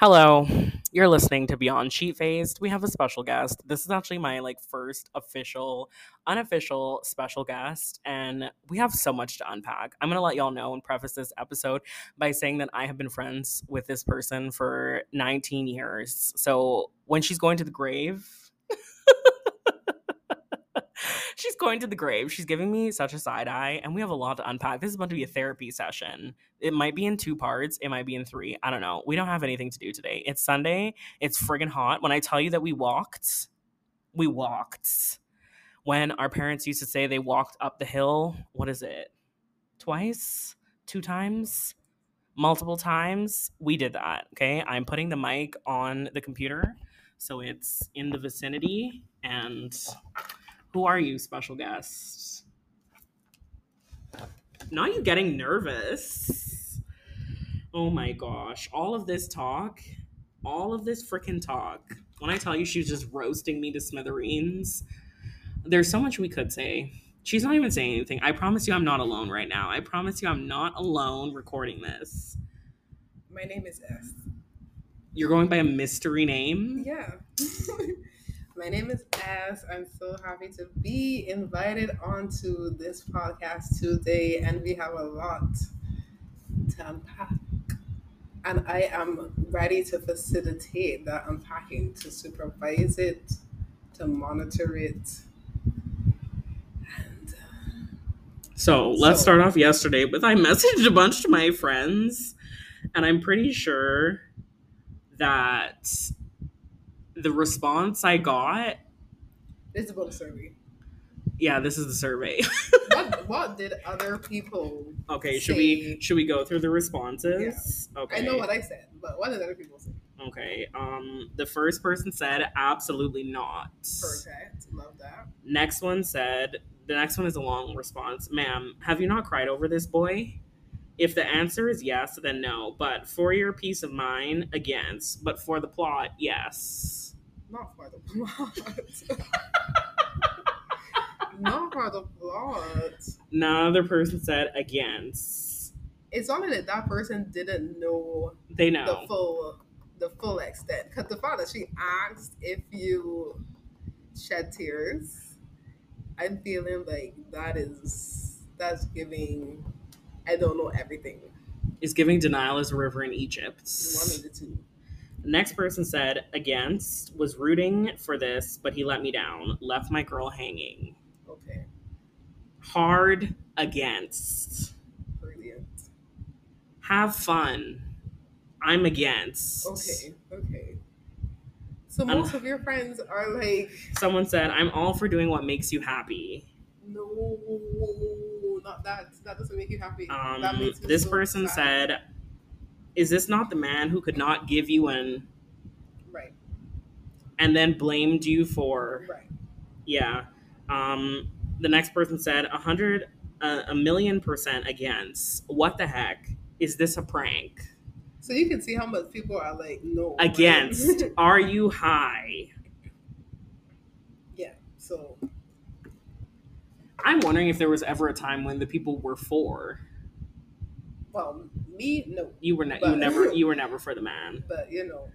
Hello, you're listening to Beyond Sheet Faced. We have a special guest. This is actually my like first official, unofficial special guest, and we have so much to unpack. I'm gonna let y'all know and preface this episode by saying that I have been friends with this person for 19 years. So when she's going to the grave, she's going to the grave. She's giving me such a side eye, and we have a lot to unpack. This is about to be a therapy session. It might be in two parts, it might be in three. I don't know. We don't have anything to do today. It's Sunday, it's friggin' hot. When I tell you that we walked, we walked. When our parents used to say they walked up the hill, what is it? Twice? Two times? Multiple times? We did that. Okay. I'm putting the mic on the computer so it's in the vicinity and who are you, special guest? Not you getting nervous. Oh my gosh. All of this talk, all of this freaking talk. When I tell you she's just roasting me to smithereens, there's so much we could say. She's not even saying anything. I promise you I'm not alone right now. I promise you I'm not alone recording this. My name is S. You're going by a mystery name? Yeah. My name is Ass. I'm so happy to be invited onto this podcast today, and we have a lot to unpack. And I am ready to facilitate that unpacking, to supervise it, to monitor it. And uh, So let's So- start off yesterday with I messaged a bunch to my friends, and I'm pretty sure that the response I got, this is about a survey. yeah, this is the survey. What, what did other people? okay, should we should we go through the responses? Okay. I know what I said, but what did other people say? Okay. Um, the first person said absolutely not. Perfect. Love that. Next one said the next one is a long response. Ma'am, have you not cried over this boy? If the answer is yes, then no. But for your peace of mind, against. But for the plot, yes. Not for the plot. Not for the plot. Another person said against. It's only that that person didn't know They know the full the full extent. Because the fact that she asked if you shed tears, I'm feeling like that is that's giving. I don't know everything. Is giving denial as a river in Egypt. One of the two. Next person said against, was rooting for this, but he let me down. Left my girl hanging. Okay, Hard against. brilliant. Have fun. I'm against. Okay, okay. So most of your friends are like, Someone said, I'm all for doing what makes you happy. no, not that. That doesn't make you happy. that Um, this so person sad. said, Is this not the man who could not give you an right, and then blamed you for right. yeah. Um, the next person said, a hundred, uh, a million percent against. What the heck? Is this a prank? So you can see how much people are like, no. Against. Are you high? yeah. So I'm wondering if there was ever a time when the people were for. Well, me no, You were ne- you never you were never for the man. but you know,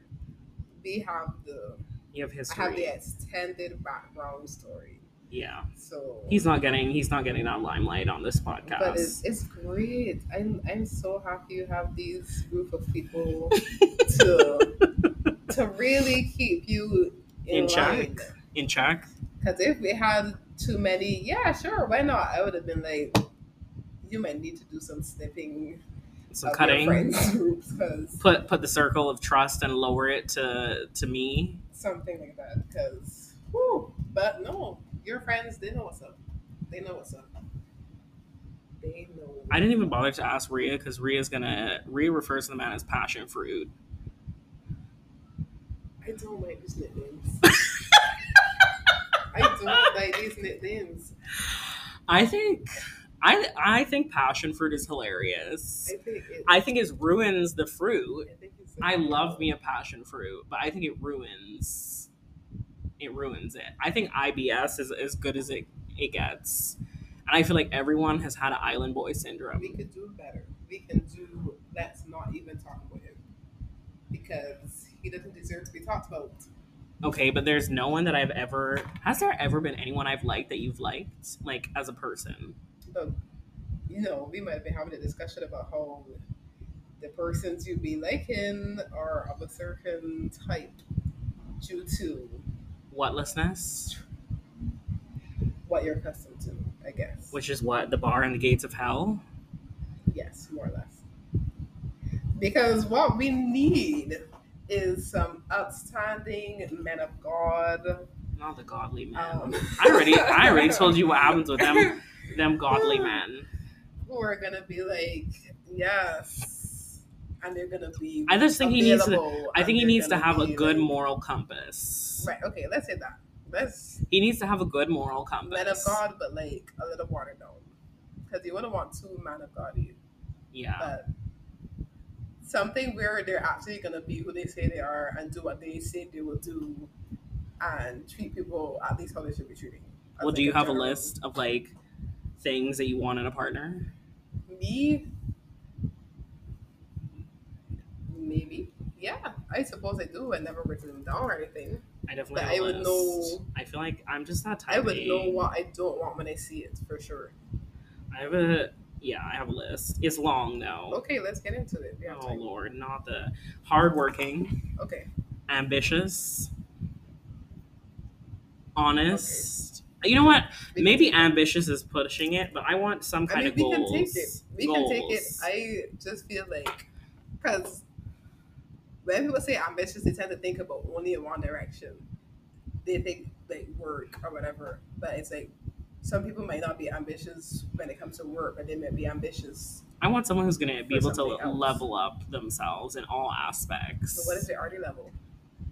we have the You have I history. have the extended background story. yeah. So He's not getting he's not getting that limelight on this podcast. But it's, it's great. I'm I'm so happy you have these group of people to to really keep you in, In check. in check. Because if we had too many, yeah, sure, why not? I would have been like, you might need to do some snipping Some of cutting. your friends groups Put put the circle of trust and lower it to to me. something like that. Because, but no, your friends they know what's up. They know what's up. They know. I didn't even bother to ask Rhea because Rhea's gonna Rhea refers to the man as passion fruit. I don't like these nicknames. I don't like these nicknames. I think I I think passion fruit is hilarious. I think it. I think it ruins the fruit. I. I love me a passion fruit, but I think it ruins it ruins it. I think IBS is as good as it, it gets. And I feel like everyone has had an island boy syndrome. We could do better. We can do. Let's not even talk about him. because he doesn't deserve to be talked about. Okay, but there's no one that I've ever. Has there ever been anyone I've liked that you've liked, like as a person? But you know, we might have been having a discussion about how the persons you'd be liking are of a certain type due to Whatlessness, what you're accustomed to, I guess. which is what the bar and the gates of hell. Yes, more or less. Because what we need is some outstanding men of God. Not the godly men. Um, I already, I already told you what happens with them, them godly men. who are gonna be like, yes, and they're gonna be. I just think he needs to- I think he needs to have a good like- moral compass. Right. Okay. Let's say that. Let's He needs to have a good moral compass. men of God, but like a little watered down, because you wouldn't want two men of God. Yeah. but something where they're actually gonna be who they say they are and do what they say they will do, and treat people at least how they should be treating. Well, do you have a list of like things that you want in a partner? Me, maybe. Yeah, I suppose I do. I never written them down or anything. I definitely. But have a I would list. know- I feel like I'm just not. type. I would A. know what I don't want when I see it for sure. I have a yeah. I have a list. It's long though. Okay, let's get into it. Have Oh time. lord, not the hardworking, Okay. ambitious, honest. You know what? Maybe ambitious is pushing it, but I want some I kind mean, of we goals. can take it. We can take it. I just feel like, because when people say ambitious, they tend to think about only in one direction. They think like work or whatever, but it's like some people might not be ambitious when it comes to work, but they might be ambitious. I want someone who's going to be able to else. level up themselves in all aspects. So what is their already level?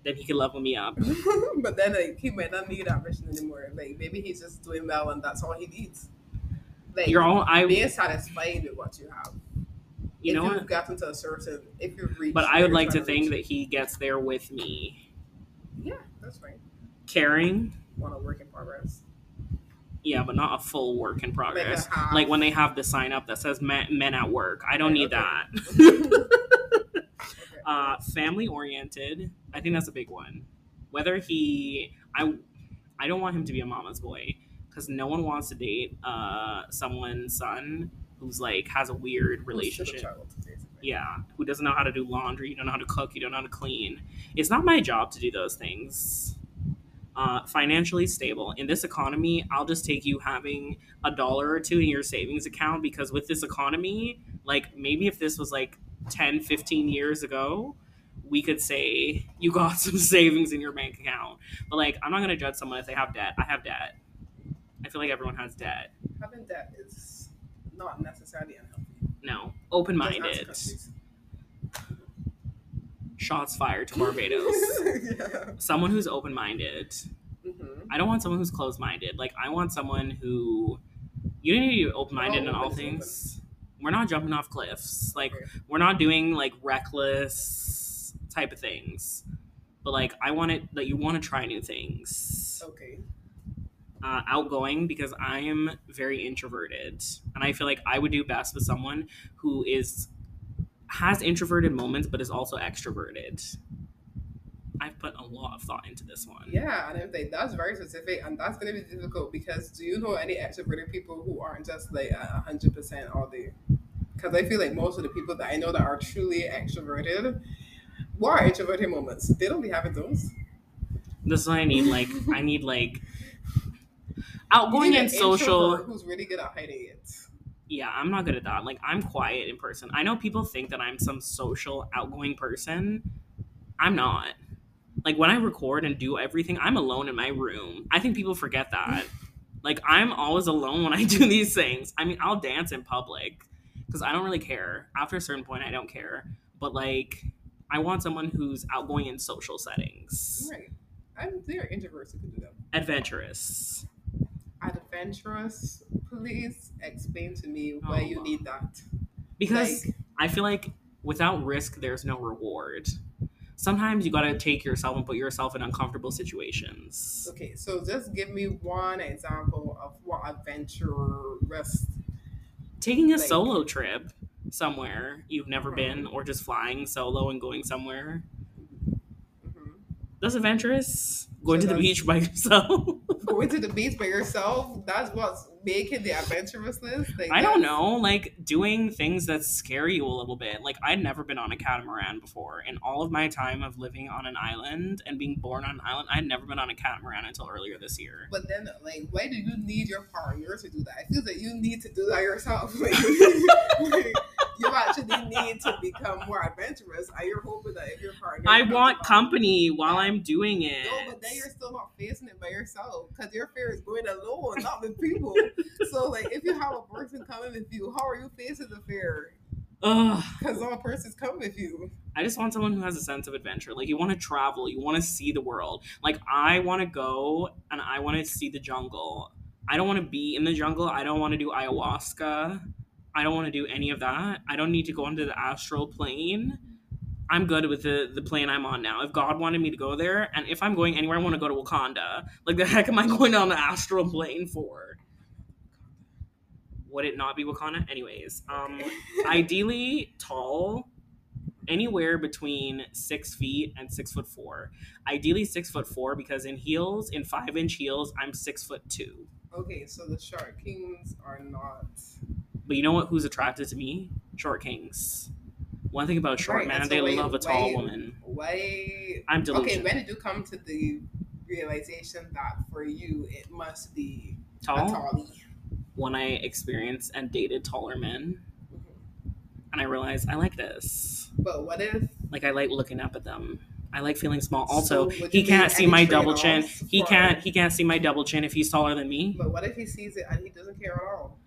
Then he can level me up. but then like he might not need ambition anymore. Like maybe he's just doing well and that's all he needs. Like You're all I. being satisfied with what you have. You if know you've gotten to a certain if you've reached But I would like to think that he gets there with me. Yeah, that's fine. Caring, Want a work in progress. yeah, but not a full work in progress. Like. Like when they have the sign up that says men, men at work. I don't Right, need okay. that. Uh, family oriented. I think that's a big one. Whether he, I, I don't want him to be a mama's boy because no one wants to date uh someone's son who's like has a weird relationship. child. Yeah, who doesn't know how to do laundry, you don't know how to cook, you don't know how to clean. It's not my job to do those things. Uh, financially stable. In this economy, I'll just take you having a dollar or two in your savings account because with this economy, like maybe if this was like 10, 15 years ago, we could say you got some savings in your bank account. But like, I'm not to judge someone if they have debt. I have debt. I feel like everyone has debt. Having debt is not necessarily unhealthy. No, open minded. Shots fired to Barbados. yeah. someone who's open minded. hmm I don't want someone who's closed minded. Like I want someone who you need to be open minded in all things. We're not jumping off cliffs. Like we're not doing like reckless type of things. But like I want it that you want to try new things. Okay. Uh, outgoing because I am very introverted, and I feel like I would do best with someone who is has introverted moments but is also extroverted. I've put a lot of thought into this one. Yeah, and I'm like that's very specific, and that's gonna be difficult because do you know any extroverted people who aren't just like a hundred percent all day? Because I feel like most of the people that I know that are truly extroverted, what are introverted moments? They don't be having those. That's is what I need. Like, I need like outgoing need and an social. who's really good at hiding it. Yeah, I'm not good at that. Like, I'm quiet in person. I know people think that I'm some social, outgoing person. I'm not. Like when I record and do everything, I'm alone in my room. I think people forget that. like I'm always alone when I do these things. I mean, I'll dance in public because I don't really care. After a certain point, I don't care. But like, I want someone who's outgoing in social settings, Right. And there are introverts who can do that. adventurous. Adventurous, please explain to me why Oh, you need that. Because Like- I feel like without risk, there's no reward. Sometimes you gotta take yourself and put yourself in uncomfortable situations. Okay, so just give me one example of what adventurous taking a like, solo trip somewhere you've never been or just flying solo and going somewhere? Mm-hmm. that's adventurous. Going so to the beach by yourself. Going to the beach by yourself? That's what's making the adventurousness? Like, I don't know, like doing things that scare you a little bit. Like I'd never been on a catamaran before. In all of my time of living on an island and being born on an island, I'd never been on a catamaran until earlier this year. But then, like, why do you need your partner to do that? I feel that you need to do that yourself. Like, like, you actually need to become more adventurous. And you're hoping that if your partner, I want company while I'm doing it. No, but then you're still not facing it by yourself because your fear is going alone, not with people. so, like, if you have a person coming with you, how are you facing the fear? Because all person's coming with you. I just want someone who has a sense of adventure. Like you want to travel, you want to see the world. Like I want to go and I want to see the jungle. I don't want to be in the jungle. I don't want to do ayahuasca. I don't want to do any of that. I don't need to go into the astral plane. I'm good with the the plane I'm on now. If God wanted me to go there, and if I'm going anywhere, I want to go to Wakanda. Like the heck am I going on the astral plane for? Would it not be Wakanda? Anyways, um, ideally tall anywhere between six feet and six foot four ideally six foot four because in heels in five inch heels i'm six foot two okay, so the short kings are not. but you know what who's attracted to me short kings one thing about short Right, man they wait, love a tall wait. woman Why? i'm Okay, when did you come to the realization that for you it must be a tall tallie? When i experienced and dated taller men and i realized i like this But what if like i like looking up at them i like feeling small also would he can't see my double chin he can't he can't see my double chin if he's taller than me But what if he sees it and he doesn't care at all?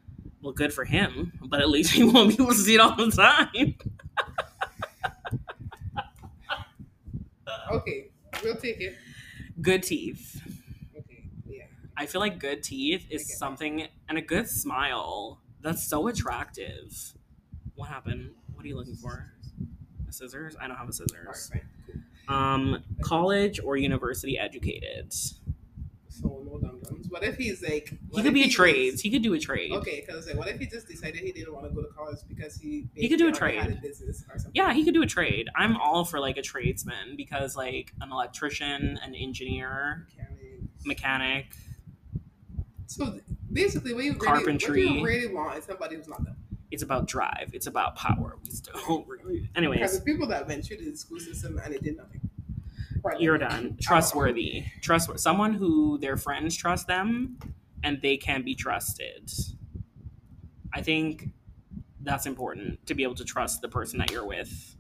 Well, good for him, but at least he won't be able to see it all the time. Okay, we'll take it. Good teeth. I feel like good teeth is something, and a good smile. That's so attractive. What happened? What are you looking for? A scissors? I don't have a right, scissors. Um, college or university educated. So no dum dums. What if he's like? He could be a just- trades. He could do a trade. Okay, because like, what if he just decided he didn't want to go to college because he He could do a already had trade. a business or something? Yeah, he could do a trade. I'm all for like a tradesman because like an electrician, an engineer, Mechanics. mechanic, So basically, what you really, Carpentry. what you really want is somebody who's not them. it's about drive. It's about power. We don't really. Because Anyways, the people that went through the school system and it did nothing. Right. you're done. Trustworthy. Trustworthy. Someone who their friends trust them and they can be trusted. I think that's important to be able to trust the person that you're with.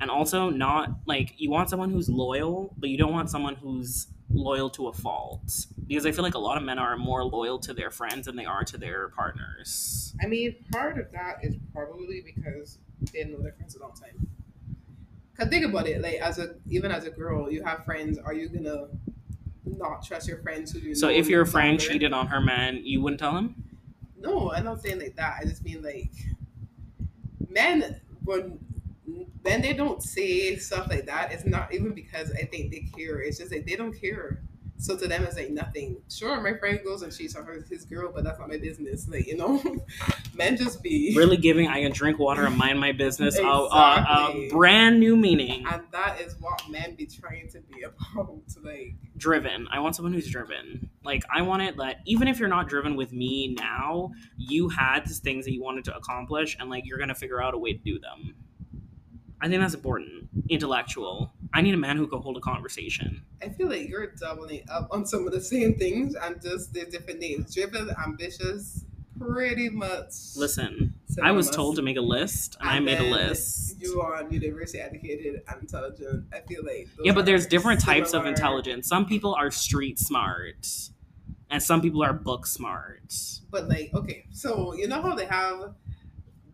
And also, not like you want someone who's loyal, but you don't want someone who's loyal to a fault. Because I feel like a lot of men are more loyal to their friends than they are to their partners. I mean, part of that is probably because they know their friends a long time. Cause think about it, like as a even as a girl, you have friends. Are you gonna not trust your friends who you? So if your friend longer? cheated on her man, you wouldn't tell him? No, I'm not saying like that. I just mean like men when when they don't say stuff like that, it's not even because I think they care. It's just like they don't care. So to them, it's like nothing. Sure, my friend goes and cheats on her, his girl, but that's not my business. Like you know, men just be Really giving I can drink water and mind my business a, a, a Exactly. brand new meaning. and that is what men be trying to be about. Like driven. I want someone who's driven. Like I want it that even if you're not driven with me now, you had these things that you wanted to accomplish and like you're gonna figure out a way to do them. I think that's important. Intellectual. I need a man who can hold a conversation. I feel like you're doubling up on some of the same things and just the different names. Driven, ambitious, pretty much. Listen, I was told to make a list and, I made a list. You are university educated and intelligent. I feel like Yeah, but there's different types of intelligence. Some people are street smart, and some people are book smart. But like, okay, so you know how they have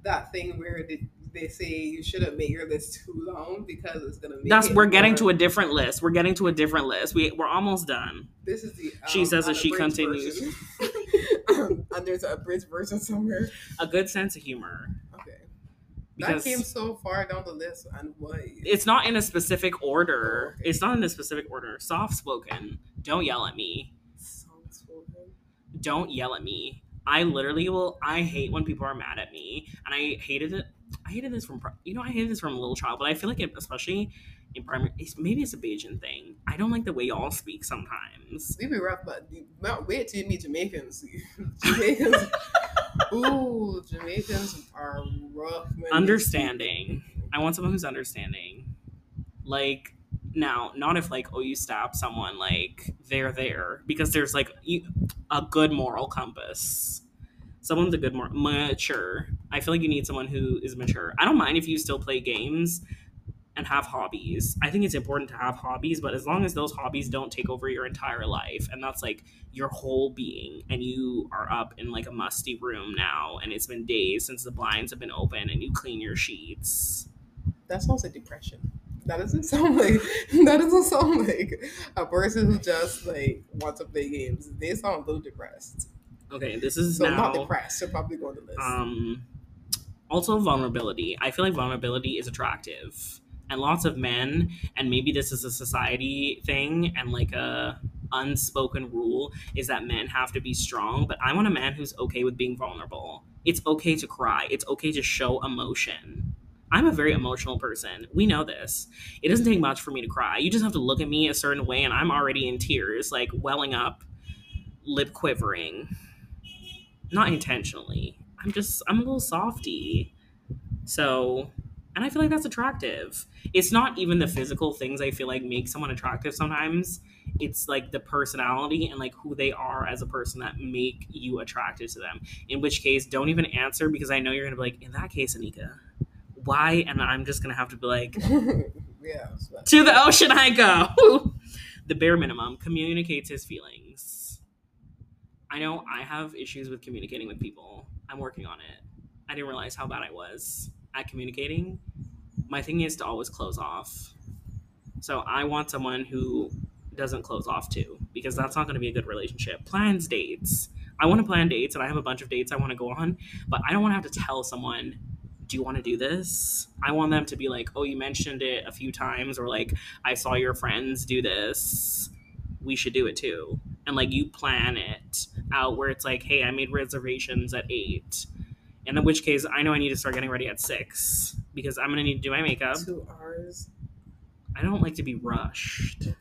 that thing where they, they say you shouldn't make your list too long because it's gonna make. That's we're getting to a different list. We're getting to a different list. We we're almost done. This is the. Um, she says as she continues. and there's a bridge version somewhere. A good sense of humor. Okay. Because that came so far down the list, and why? it's not in a specific order. Oh, okay. It's not in a specific order. Soft spoken. Don't yell at me. Sounds so good. Don't yell at me. I literally will. I hate when people are mad at me, and I hated it. I hated this from you know I hated this from a little child, but I feel like it, especially in primary. It's, maybe it's a Bajan thing. I don't like the way y'all speak sometimes. We be rough, but not wait till you meet Jamaicans. Jamaicans, ooh, Jamaicans are rough. Understanding. I want someone who's understanding. Like now, not if like oh you stab someone like they're there because there's like you, a good moral compass. Someone's a good more mature. I feel like you need someone who is mature. I don't mind if you still play games and have hobbies. I think it's important to have hobbies, but as long as those hobbies don't take over your entire life and that's like your whole being and you are up in like a musty room now and it's been days since the blinds have been open and you clean your sheets. That sounds like depression. That doesn't sound like that doesn't sound like a person who just like wants to play games. They sound a little depressed. Okay, this is So now not depressed. They're probably going to list. um also vulnerability. I feel like vulnerability is attractive. And lots of men, and maybe this is a society thing and like a unspoken rule is that men have to be strong, but I want a man who's okay with being vulnerable. It's okay to cry. It's okay to show emotion. I'm a very emotional person. We know this. It doesn't take much for me to cry. You just have to look at me a certain way and I'm already in tears, like welling up, lip quivering. Not intentionally. I'm just I'm a little softy. So, and I feel like that's attractive. It's not even the physical things I feel like make someone attractive sometimes. It's like the personality and like who they are as a person that make you attracted to them. In which case, don't even answer because I know you're gonna be like, in that case, Anika, why? And I'm just gonna have to be like, yeah. to the ocean I go. the bare minimum communicates his feelings. I know I have issues with communicating with people. I'm working on it. I didn't realize how bad I was at communicating. My thing is to always close off. So I want someone who doesn't close off too, because that's not going to be a good relationship. Plans dates. I want to plan dates, and I have a bunch of dates I want to go on, but I don't want to have to tell someone do you want to do this? I want them to be like, oh, you mentioned it a few times, or like, I saw your friends do this. We should do it too. And like, you plan it out where it's like, hey, I made reservations at eight. And in which case, I know I need to start getting ready at six because I'm going to need to do my makeup. Two hours. I don't like to be rushed. Okay.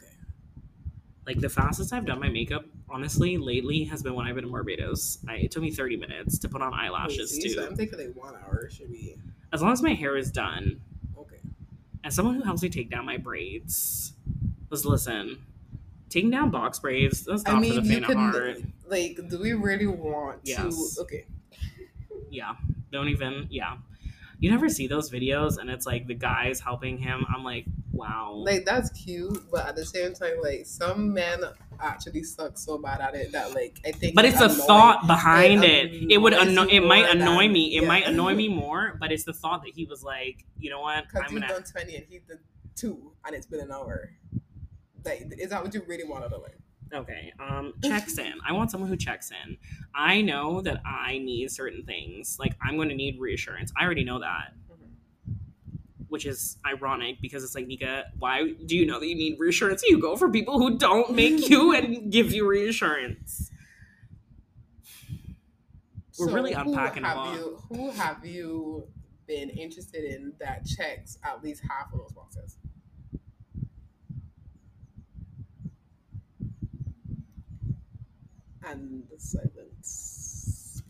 Like, the fastest I've done my makeup, honestly, lately has been when I've been in Barbados. I, it took me 30 minutes to put on eyelashes Wait, see, so too. I'm thinking like one hour should be As long as my hair is done, okay. as someone who helps me take down my braids, let's listen. Taking down box braids, that's not I for mean, the you faint of heart. like. Do we really want Yes. to? Okay. Yeah, don't even. Yeah, you never see those videos, and it's like the guys helping him. I'm like, wow. Like that's cute, but at the same time, like some men actually suck so bad at it that like I think. but it's the annoying- thought behind it it. It would annoys anno- it might annoy than- me. It yeah. might annoy me more, but it's the thought that he was like, you know what? Because you've gonna. done twenty and he did two, and it's been an hour. Like, is that what you really want to do? Okay. Um, checks in. I want someone who checks in. I know that I need certain things. Like I'm going to need reassurance. I already know that, which is ironic because it's like Nika. Why do you know that you need reassurance? You go for people who don't make you and give you reassurance. We're really who unpacking a lot. You, who have you been interested in that checks at least half of those boxes? And the silence.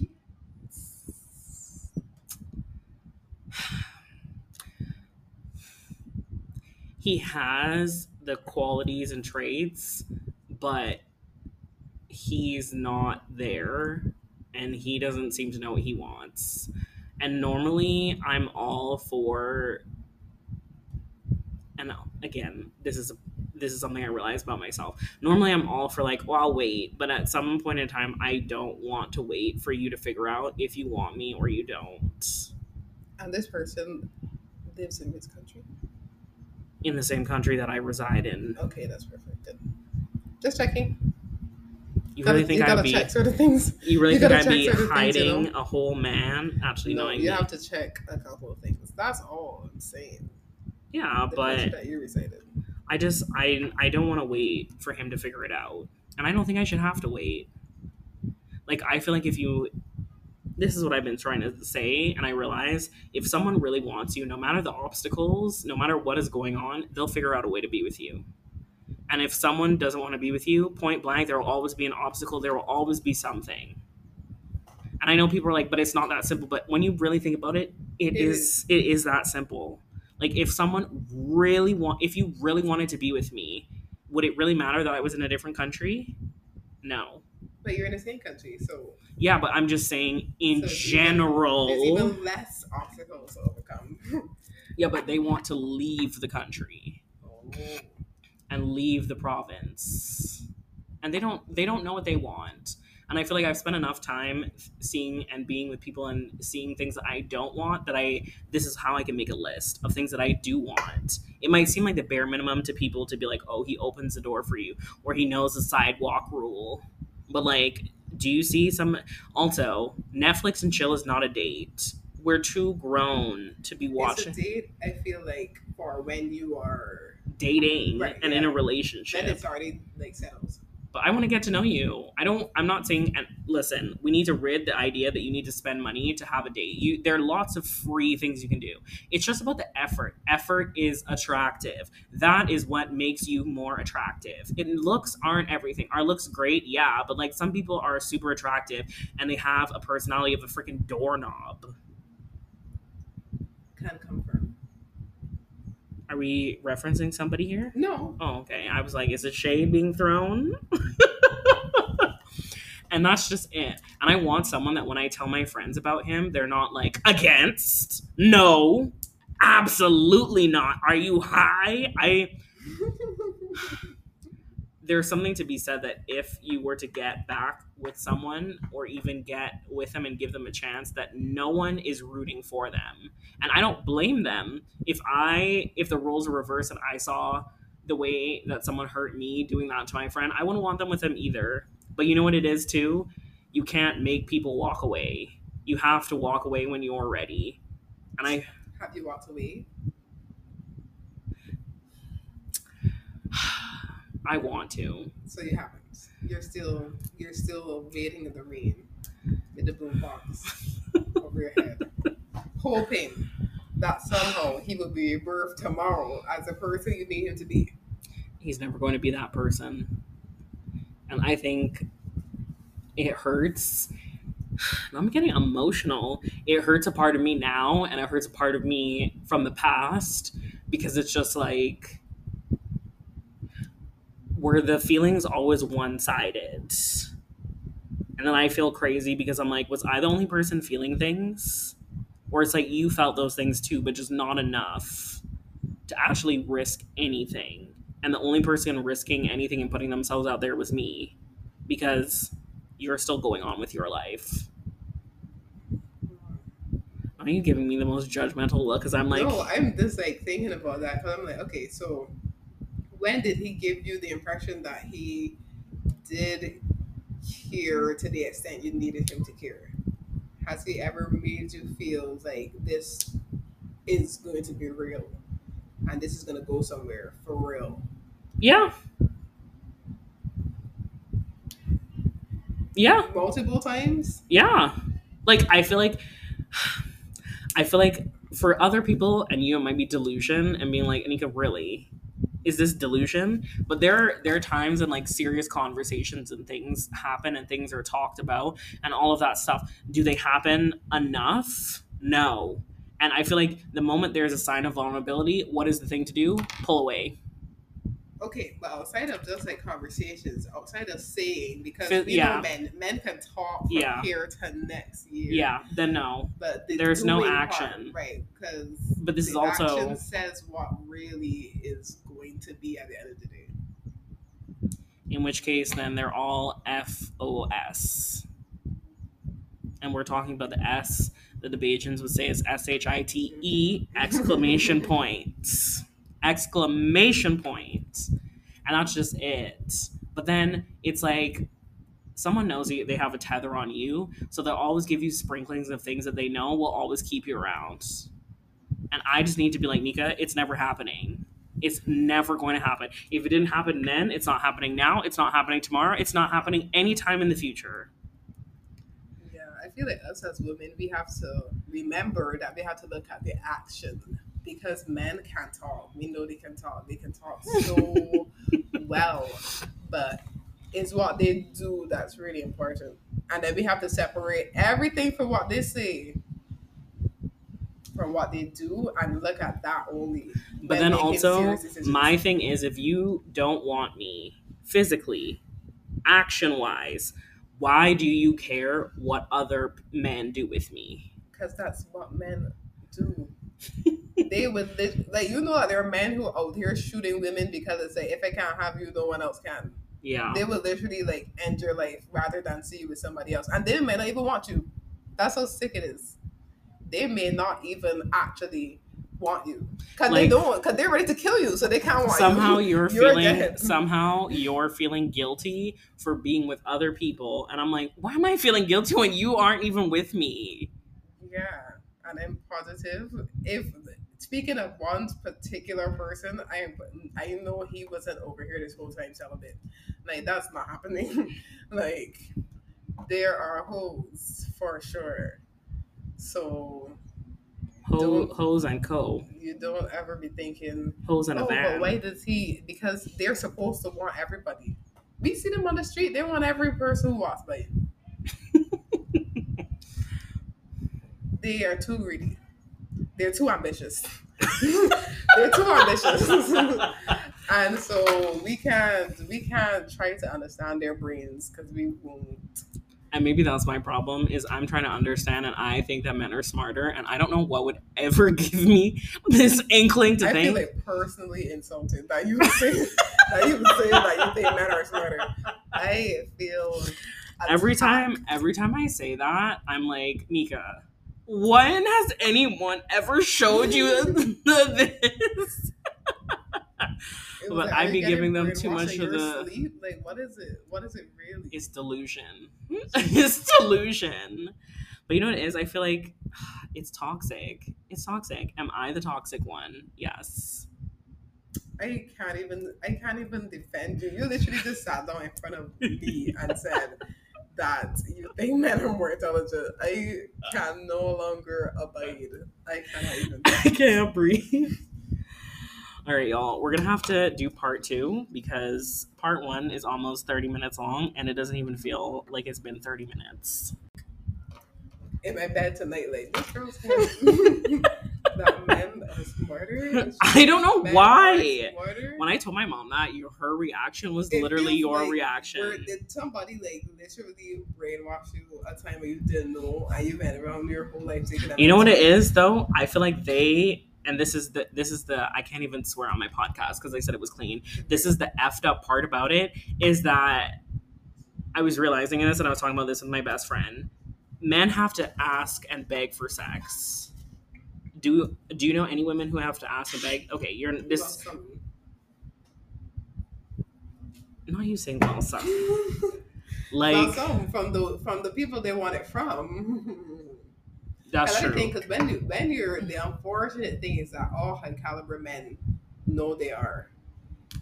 He has the qualities and traits, but he's not there and he doesn't seem to know what he wants. And normally I'm all for and again, this is this is something I realized about myself. Normally I'm all for like, well, I'll wait, but at some point in time I don't want to wait for you to figure out if you want me or you don't. And this person lives in this country. In the same country that I reside in. Okay, that's perfect. Then. Just checking. You Gotta- really think I'd be check certain things. you really you think I'd be check things, you hiding know? a whole man actually No, knowing you me? have to check a couple of things. That's all I'm saying. Yeah, The but that you recited. I just I I don't want to wait for him to figure it out. And I don't think I should have to wait. Like I feel like if you this is what I've been trying to say, and I realize if someone really wants you, no matter the obstacles, no matter what is going on, they'll figure out a way to be with you. And if someone doesn't want to be with you, point blank, there will always be an obstacle. There will always be something. And I know people are like, but it's not that simple. But when you really think about it, it, It is, is. it is that simple. Like if someone really want if you really wanted to be with me, would it really matter that I was in a different country? No. But you're in the same country, so Yeah, but I'm just saying in So general. there's even less obstacles to overcome. Yeah, but they want to leave the country oh. and leave the province. And they don't they don't know what they want. And I feel like I've spent enough time seeing and being with people and seeing things that I don't want that I this is how I can make a list of things that I do want. It might seem like the bare minimum to people to be like, "Oh, he opens the door for you," or he knows the sidewalk rule. But like, do you see some also, Netflix and chill is not a date. We're too grown to be watching It's a date, I feel like, for when you are dating Right, and in a relationship. then it's already like settled. I want to get to know you. I don't. I'm not saying. And listen, we need to rid the idea that you need to spend money to have a date. You there are lots of free things you can do. It's just about the effort. Effort is attractive. That is what makes you more attractive. And looks aren't everything. Our looks great, yeah, but like some people are super attractive and they have a personality of a freaking doorknob. Are we referencing somebody here? No. Oh, okay. I was like, is a shade being thrown? and that's just it. And I want someone that when I tell my friends about him, they're not like, against. No, absolutely not. Are you high? I. There's something to be said that if you were to get back with someone or even get with them and give them a chance, that no one is rooting for them. And I don't blame them. If I, if the roles were reversed and I saw the way that someone hurt me doing that to my friend, I wouldn't want them with them either. But you know what it is too? You can't make people walk away. You have to walk away when you're ready. And I Have you walked away? I want to. So you haven't. You're still you're still waiting in the rain with the boom box over your head, hoping that somehow he will be rebirthed tomorrow as the person you need him to be. He's never going to be that person. And I think it hurts. I'm getting emotional. It hurts a part of me now, and it hurts a part of me from the past because it's just like were the feelings always one sided? And then I feel crazy because I'm like, was I the only person feeling things? Or it's like you felt those things too, but just not enough to actually risk anything. And the only person risking anything and putting themselves out there was me because you're still going on with your life. Are you giving me the most judgmental look? Because I'm like, no, I'm just like thinking about that because I'm like, okay, so when did he give you the impression that he did care to the extent you needed him to care? Has he ever made you feel like this is going to be real and this is going to go somewhere for real? yeah. Yeah. Multiple times? Yeah. Like I feel like I feel like for other people and you it might be delusion and being like, Anika, really? Is this delusion? But there are there are times when like serious conversations and things happen and things are talked about and all of that stuff. Do they happen enough? No. And I feel like the moment there's a sign of vulnerability, what is the thing to do? Pull away. Okay, but outside of just like conversations, outside of saying, because we yeah. know men, men can talk from Yeah. here to next year. Yeah, then no. but the There's no doing part, action. right? Because But this is also action says what really is going to be at the end of the day. in which case then they're all FOS. And we're talking about the S that the Bajans would say is S H I T E exclamation points. Exclamation point. And that's just it. But then it's like someone knows you, they have a tether on you, so they'll always give you sprinklings of things that they know will always keep you around. And I just need to be like, Nika, it's never happening. It's never going to happen. If it didn't happen then, it's not happening now. It's not happening tomorrow. It's not happening anytime in the future. Yeah, I feel like us as women, we have to remember that we have to look at the action because men can talk. We know they can talk. They can talk so well, but it's what they do that's really important. And then we have to separate everything from what they say from what they do and look at that only. But then also, my thing is if you don't want me physically, action wise, why do you care what other men do with me? Because that's what men do. they would like you know that there are men who are out here shooting women because they say if I can't have you, no one else can. Yeah. They would literally like end your life rather than see you with somebody else. And they may not even want you. That's how sick it is. They may not even actually want you. Because like, they don't because they're ready to kill you so they can't want somehow you. you're feeling dead. somehow you're feeling guilty for being with other people and i'm like why am i feeling guilty when you aren't even with me? Yeah and i'm positive. If speaking of one particular person i i know he wasn't over here this whole time celibate like that's not happening. Like there are holes for sure so Ho, hose and co. You don't ever be thinking hose and oh, a van. But why does he? Because they're supposed to want everybody. We see them on the street. They want every person who walks by. they are too greedy. They're too ambitious. they're too ambitious. and so we can't we can't try to understand their brains because we won't and maybe that's my problem is i'm trying to understand and i think that men are smarter and i don't know what would ever give me this inkling to think. I think. feel like personally insulted that you say that you say that you think men are smarter. I feel every time every time i say that i'm like Nika when has anyone ever showed you this but like, I'd be giving them too much of the sleep? like what is it? What is it really? It's delusion. it's delusion. But you know what it is? I feel like it's toxic. It's toxic. Am I the toxic one? Yes. I can't even I can't even defend you. You literally just sat down in front of me and said that you think men are more intelligent. I can no longer abide. I cannot even I can't breathe. All right, y'all. We're gonna have to do part two because part one is almost 30 minutes long and it doesn't even feel like it's been 30 minutes. In my bed tonight, like this girl's that men are smarter. I don't know why. When I told my mom that, your her reaction was it literally your like reaction. Did somebody like literally brainwash you a time where you didn't know and you've been around your whole life taking You know what it is though? I feel like they and this is the this is the I can't even swear on my podcast because I said it was clean. This is the effed up part about it is that I was realizing this and I was talking about this with my best friend. Men have to ask and beg for sex. Do do you know any women who have to ask and beg? Okay, you're this. Not you saying some. Like some from the from the people they want it from. That's true. Thing, because when you when you're the unfortunate thing is that all high caliber men know they are.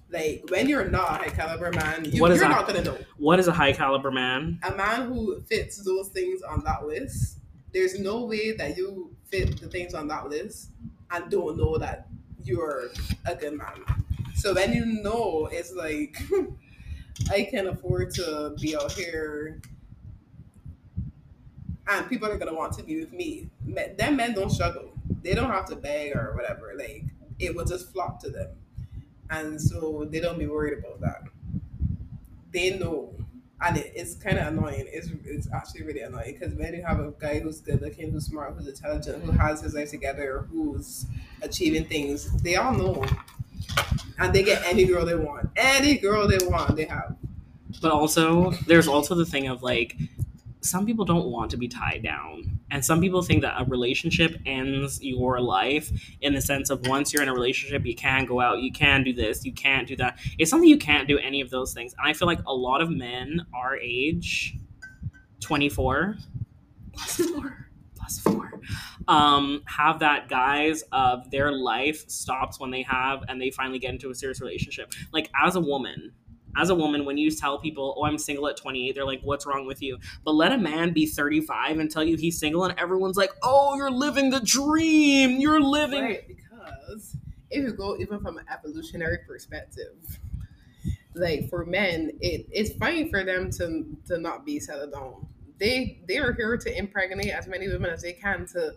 Like when you're not a high caliber man, you, are not gonna know. What is a high caliber man? A man who fits those things on that list. There's no way that you fit the things on that list and don't know that you're a good man. So when you know, it's like I can afford to be out here and people are gonna want to be with me. Them men don't struggle. They don't have to beg or whatever. Like it will just flock to them, and so they don't be worried about that. They know, and it, it's kind of annoying. It's it's actually really annoying because when you have a guy who's good looking, who's smart, who's intelligent, who has his life together, who's achieving things, they all know, and they get any girl they want, any girl they want, they have. But also, there's also the thing of like some people don't want to be tied down. And some people think that a relationship ends your life in the sense of once you're in a relationship, you can't go out, you can do this, you can't do that. It's something you can't do any of those things. And I feel like a lot of men our age, 24, plus four, plus four, um, have that guys of their life stops when they have and they finally get into a serious relationship. Like as a woman, as a woman, when you tell people, "Oh, I'm single at 28," they're like, "What's wrong with you?" But let a man be 35 and tell you he's single, and everyone's like, "Oh, you're living the dream. You're living." Right, because if you go even from an evolutionary perspective, like for men, it, it's fine for them to to not be settled down. They they are here to impregnate as many women as they can to,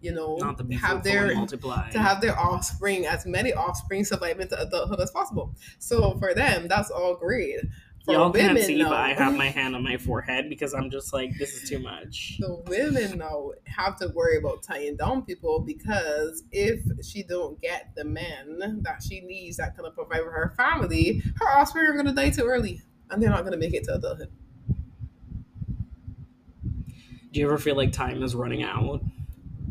you know, Not to be have their multiply. to have their offspring, as many offspring survive into adulthood as possible. So for them, that's all great. For Y'all can't women, see, but I have my hand on my forehead because I'm just like, this is too much. the women though have to worry about tying down people because if she don't get the men that she needs that gonna provide for her family, her offspring are gonna die too early, and they're not gonna make it to adulthood. Do you ever feel like time is running out?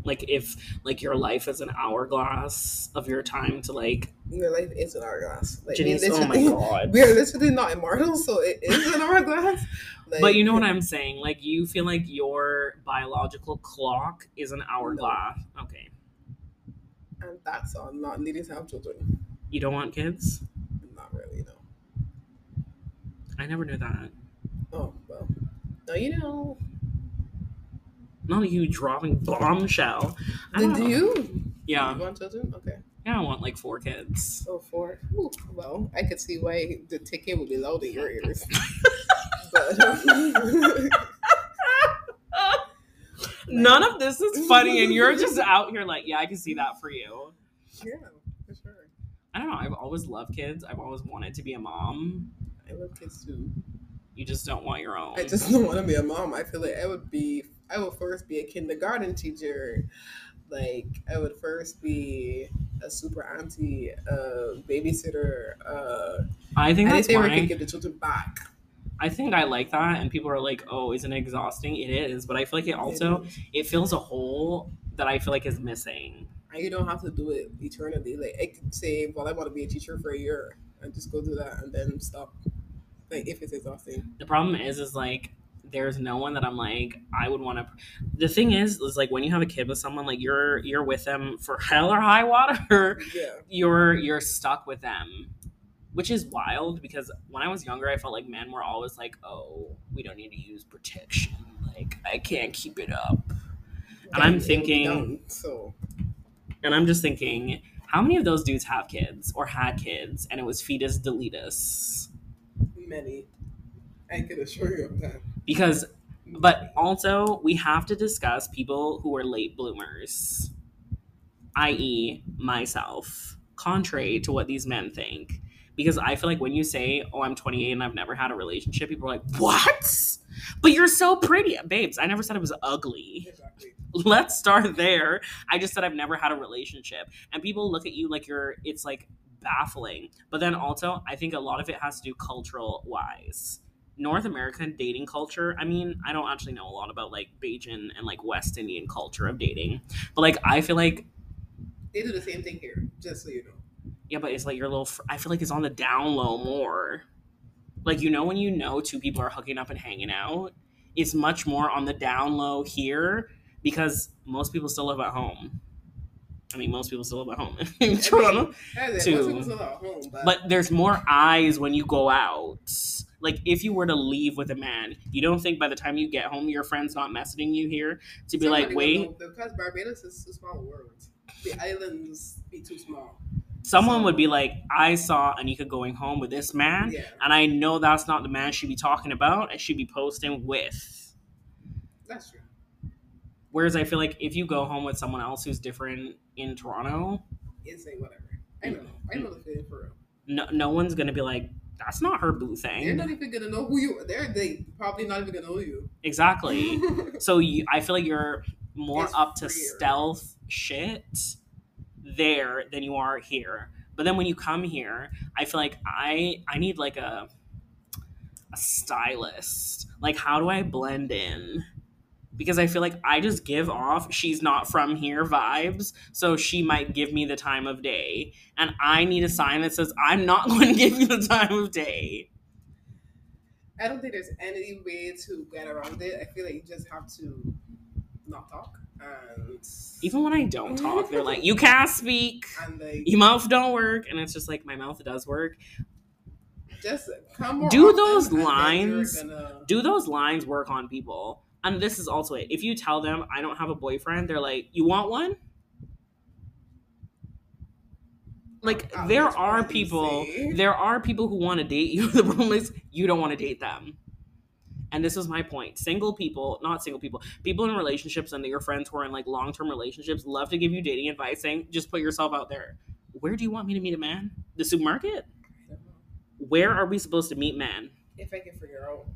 Like if like your life is an hourglass of your time to like Your life is an hourglass. Like, we Janice, oh my god. we are literally not immortal, so it is an hourglass. Like, But you know what I'm saying? Like you feel like your biological clock is an hourglass. Okay. and that's on not needing to have children. You don't want kids? Not really, no. I never knew that. Oh well. No, you know. Not a huge dropping bombshell. I Did don't know. you? Yeah. You want children? Okay. Yeah, I want like four kids. So four. Ooh, well, I could see why the ticket would be loud in your ears. but um, None of this is funny, and you're just out here like, yeah, I can see that for you. yeah, for sure. I don't know. I've always loved kids. I've always wanted to be a mom. I love kids too. You just don't want your own. I just don't want to be a mom. I feel like I would be. I would first be a kindergarten teacher. Like I would first be a super auntie, a babysitter. Uh, I think that's where I why. can give the children back. I think I like that, and people are like, "Oh, isn't it exhausting?" It is, but I feel like it also it fills a hole that I feel like is missing. And you don't have to do it eternally. Like I could say, well, I want to be a teacher for a year and just go do that and then stop. Like if it's exhausting. The problem is, is like there's no one that I'm like I would want to. The thing is, is like when you have a kid with someone, like you're you're with them for hell or high water. Yeah. you're you're stuck with them, which is wild because when I was younger, I felt like men were always like, "Oh, we don't need to use protection. Like I can't keep it up." And I'm thinking- So And I'm just thinking, how many of those dudes have kids or had kids and it was fetus deletus? many. I can assure you of that. Because, but also, we have to discuss people who are late bloomers, i.e., myself, contrary to what these men think. Because I feel like when you say, oh, I'm 28 and I've never had a relationship, people are like, what? But you're so pretty. Babes, I never said it was ugly. Exactly. let's start there. I just said I've never had a relationship. And people look at you like you're, it's like baffling. But then also, I think a lot of it has to do cultural wise. North American dating culture, I mean, I don't actually know a lot about like Bajan and like West Indian culture of dating. But like, I feel like, They do the same thing here, just so you know. yeah, but it's like your little, fr- I feel like it's on the down low more. Like, you know, when you know two people are hooking up and hanging out, it's much more on the down low here because most people still live at home. I mean, most people still live at home in Toronto, As To- most people still at home, but, but there's more eyes when you go out. Like, if you were to leave with a man, you don't think by the time you get home, your friend's not messaging you here to be somebody like, wait, because Barbados is a small world. The islands be too small. someone would be like, I saw Anika going home with this man, Yeah, and I know that's not the man she'd be talking about and she'd be posting with. that's true. Whereas I feel like if you go home with someone else who's different in Toronto, Insane, whatever. I know. I know the feeling for real. no, no one's gonna be like, that's not her boo thing. They're not even gonna know who you are. They're they probably not even gonna know you. Exactly. so you, I feel like you're more It's up to stealth shit there than you are here. But then when you come here, I feel like I I need like a a stylist. Like how do I blend in? Because I feel like I just give off she's not from here vibes, so she might give me the time of day. And I need a sign that says I'm not going to give you the time of day. I don't think there's any way to get around it. I feel like you just have to not talk and Even when I don't talk, they're like, "You can't speak." and like your mouth don't work and it's just like my mouth does work just come Do those and then you're lines- gonna- do those lines work on people? And this is also it. If you tell them I don't have a boyfriend, they're like, "You want one?" Like At there are people, there are people who want to date you. The problem is you don't want to date them. And this was my point. Single people, not single people, people in relationships and your friends who are in like long term relationships love to give you dating advice saying, just put yourself out there. Where do you want me to meet a man? The supermarket? I don't know. Where are we supposed to meet men? If I can figure out,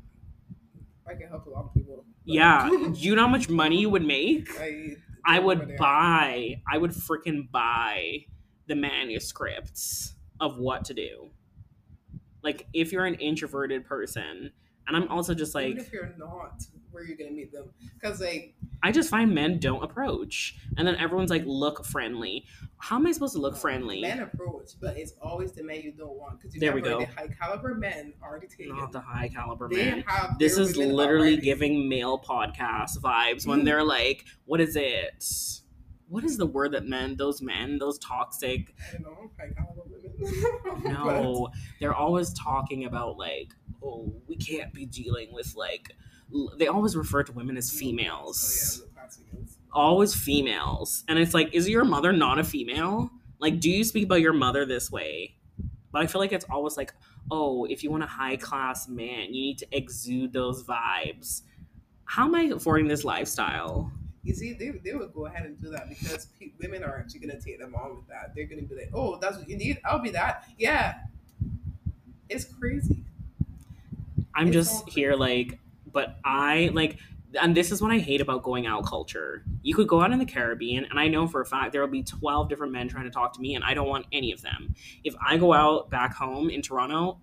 I can help a lot of people. But- Yeah. Do you know how much money you would make? I, I don't know where would buy, I would freaking buy the manuscripts of what to do. Like, if you're an introverted person, and I'm also just Even like, if you're not, where are you gonna meet them? Because like I just find men don't approach. And then everyone's like, look friendly. How am I supposed to look friendly? men approach, but it's always the men you don't want because you There we go. the high caliber men already taken. Not the high caliber they man. have This is literally giving male podcast vibes when they're like, what is it? What is the word that men, those men, those toxic I don't know high caliber women. No, they're always talking about like, oh, we can't be dealing with like. They always refer to women as females. Oh, yeah. Always females, and it's like, is your mother not a female? Like, do you speak about your mother this way? But I feel like it's always like, oh, if you want a high class man, you need to exude those vibes. How am I affording this lifestyle? You see, they, they would go ahead and do that because pe- women are actually gonna take them on with that. They're gonna be like, "Oh, that's what you need. I'll be that." Yeah, it's crazy. I'm It's just here like, but I like, and this is what I hate about going out culture. You could go out in the Caribbean, and I know for a fact there will be 12 different men trying to talk to me, and I don't want any of them. If I go out back home in Toronto,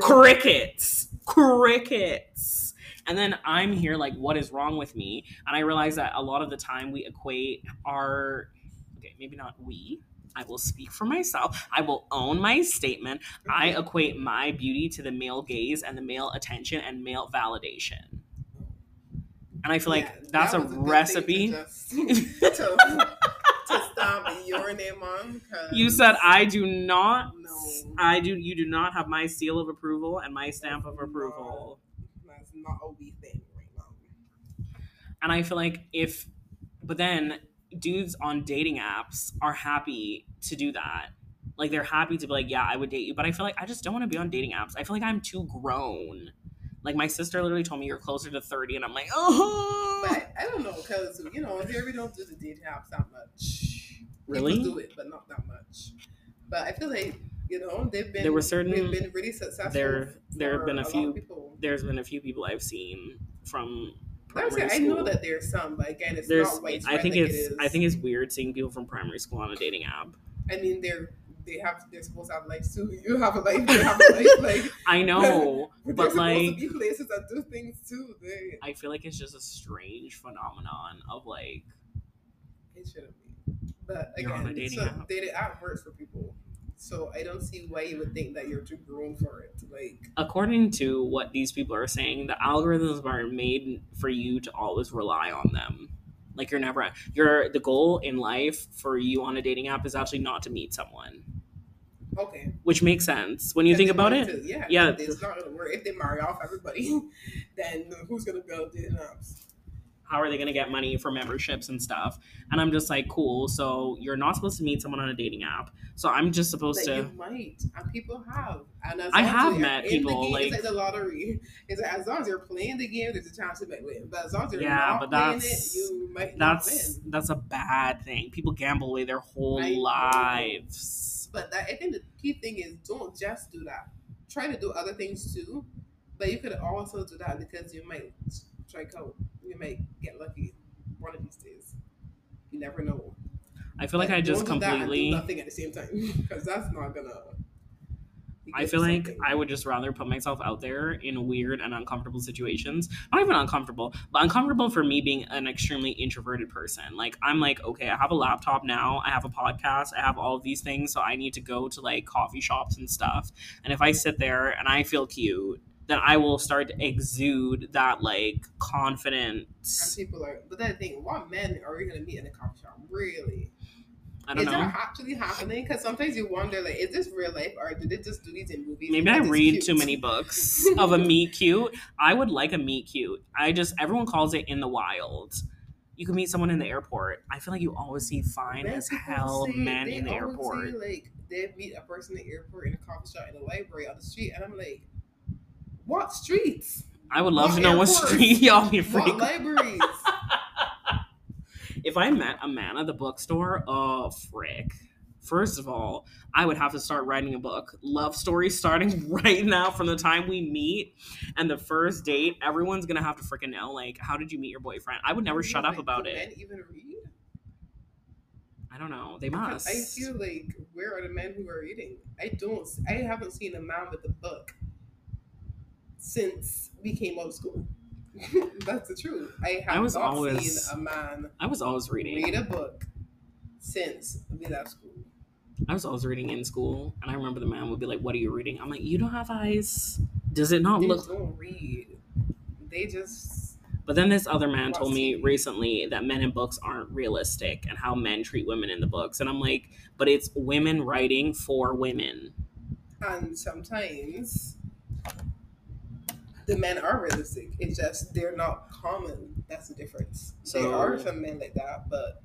crickets, crickets. And then I'm here like, what is wrong with me? And I realize that a lot of the time we equate our, okay, maybe not we. I will speak for myself. I will own my statement. I mm-hmm. equate my beauty to the male gaze and the male attention and male validation. And I feel like that's that a recipe. To, just, to, to stamp your name on. You said I do not No. I do you do not have my seal of approval and my stamp of That's approval. That's not a we thing right now. And I feel like if, but then dudes on dating apps are happy to do that. Like they're happy to be like, yeah, I would date you. But I feel like I just don't want to be on dating apps. I feel like I'm too grown. Like my sister literally told me you're closer to 30, and I'm like, oh. But I, don't know because you know here we don't do the dating apps that much. Really? People do it, but not that much. But I feel like you know they've been There were certain- they've been really successful. there- there have been a of few- people. There's been a few people I've seen from. I, would say, primary I know that there's some, but again, it's There's, not widespread I think like it's, it is. I think it's weird seeing people from primary school on a dating app. I mean, they're they have they're supposed to have lives too. You have a life, they have a life. Like, I know, but like, to be places that do things too. They I feel like it's just a strange phenomenon of like, it shouldn't be. But You're on a again, so dating app works for people. So I don't see why you would think that you're too grown for it. Like, according to what these people are saying, the algorithms are made for you to always rely on them. Like you're never your the goal in life for you on a dating app is actually not to meet someone, okay, which makes sense when you If think about it. to- yeah, Yeah. it's not gonna work. If they marry off everybody, then who's gonna on dating apps? How are they going to get money for memberships and stuff? And I'm just like, cool. So you're not supposed to meet someone on a dating app. So I'm just supposed Like to. you might, and people have. And as I have met people, game, like- it's like the lottery. It's like as long as you're playing the game, there's a chance you might win. But as long as you're Yeah, not but playing it, you might not That's win. that's a bad thing. People gamble away their whole I know. lives. But that, I think the key thing is don't just do that. Try to do other things too. But you could also do that because you might strike out. You might get lucky one of these days. You never know. I feel like But I just don't that and do completely. nothing at the same time because that's not gonna. I feel like something. I would just rather put myself out there in weird and uncomfortable situations. Not even uncomfortable, but uncomfortable for me being an extremely introverted person. Like I'm like, okay, I have a laptop now, I have a podcast, I have all of these things, so I need to go to like coffee shops and stuff. And if I sit there and I feel cute, then I will start to exude that like And confidence. people are, but that thing, what men are we gonna meet in a coffee shop? Really? I don't know. is know. that actually happening? Because sometimes you wonder, like, is this real life or did they just do these in movies? Maybe I read cute? too many books of a meet cute. I would like a meet cute. I just everyone calls it in the wild. You can meet someone in the airport. I feel like you always see fine Men as hell say- men in the airport. Say, like they meet a person in the airport, in a coffee shop, in a library, on the street, and I'm like, what streets? I would love to know what street y'all be What freak. libraries? If I met a man at the bookstore, oh frick. First of all, I would have to start writing a book. Love story starting right now from the time we meet and the first date. Everyone's gonna have to freaking know, like, how did you meet your boyfriend? I would never shut up Like, about do it. Men even read? I don't know. They must. I feel like where are the men who are reading? I don't. I haven't seen a man with a book since we came out of school. That's the truth. I have I was not always- seen a man I was always reading. read a book since we left school. I was always reading in school, and I remember the man would be like, "What are you reading?" I'm like, "You don't have eyes. Does it not They look?" don't read. They just But then this other man told me TV. recently that men in books aren't realistic and how men treat women in the books, and I'm like, "But it's women writing for women." and sometimes the men are realistic. It's just they're not common. That's the difference. So- there are some men like that, but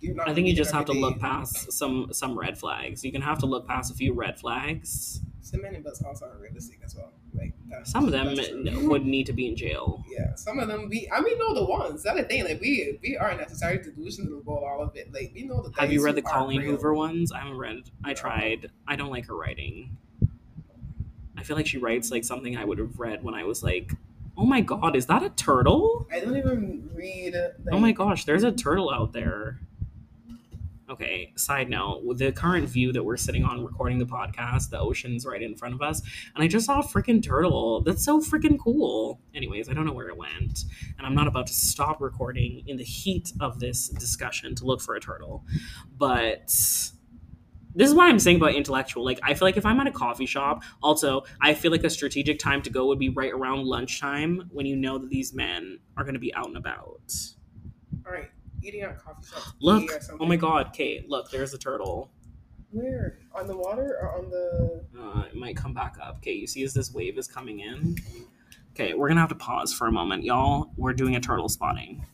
you're not. I think you just have to look past some some red flags. You can have to look past a few red flags. Some men in books also are realistic as well. Like Some of them would need to be in jail. Yeah, some of them we. I mean, know the ones. That's the thing. Like we, we aren't necessarily delusional about all of it. Like we know the. Have you read the Colleen. Hoover ones? I haven't read. I tried. I don't like her writing. I feel like she writes like something I would have read when I was like, "Oh my god, is that a turtle?" I don't even read. Like, Oh my gosh, there's a turtle out there. Okay, side note, the current view that we're sitting on recording the podcast, the ocean's right in front of us, and I just saw a freaking turtle. That's so freaking cool. Anyways, I don't know where it went, and I'm not about to stop recording in the heat of this discussion to look for a turtle. But this is why I'm saying about intellectual. Like, I feel like if I'm at a coffee shop, also, I feel like a strategic time to go would be right around lunchtime when you know that these men are going to be out and about. All right, eating at coffee shops. Look, oh my god, Kate, look, there's a turtle. Where on the water or on the? Uh, it might come back up. Okay, you see as this wave is coming in? Okay, we're gonna have to pause for a moment, y'all. We're doing a turtle spotting.